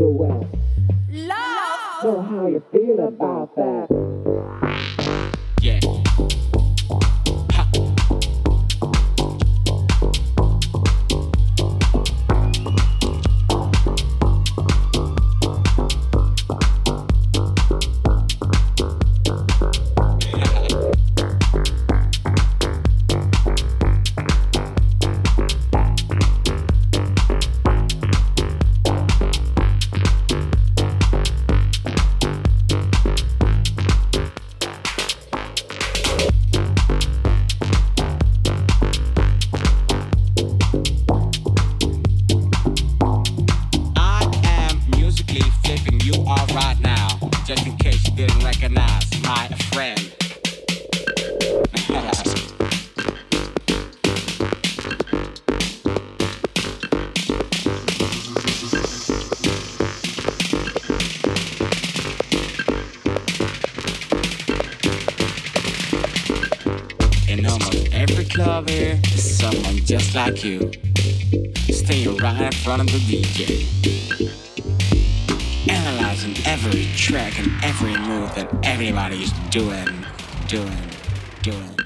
do it know how you feel about that. just like you, stay right in front of the DJ. Analyzing every track and every move that everybody's doing, doing, doing.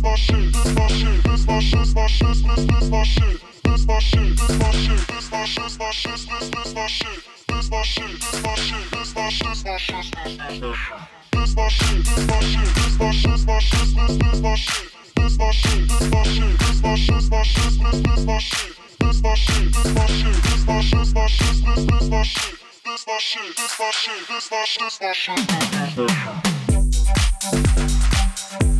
is my shit, this my shit, this my shit, this my shit, this this my shit, this my shit, this my shit, this my shit, this my shit, this this my shit, this my shit, this my shit, this my shit, this my shit, this my shit. This my shit, this my shit, this my shit, this my shit, this this my shit. This my shit, this my shit, this my shit, this my shit, this this my shit. This my shit, this my shit, this my shit, this my shit, this this my shit. This my shit, this my shit, this my shit, this my shit.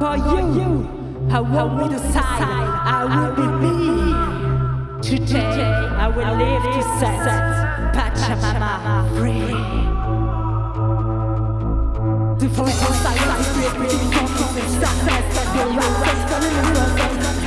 For you, I will be the side. I will be me. Today, I will live to set Pachamama free. The voice inside, I feel pretty confident. Success, I feel like I'm coming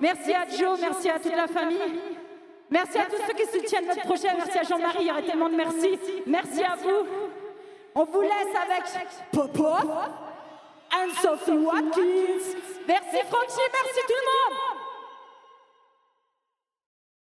Merci à Joe, merci à toute la famille. Merci à tous ceux qui soutiennent notre projet. Merci à Jean-Marie, il y aurait tellement de merci. Merci à vous. On vous laisse avec Popo and Sophie Watkins. Merci Francky, merci tout le monde.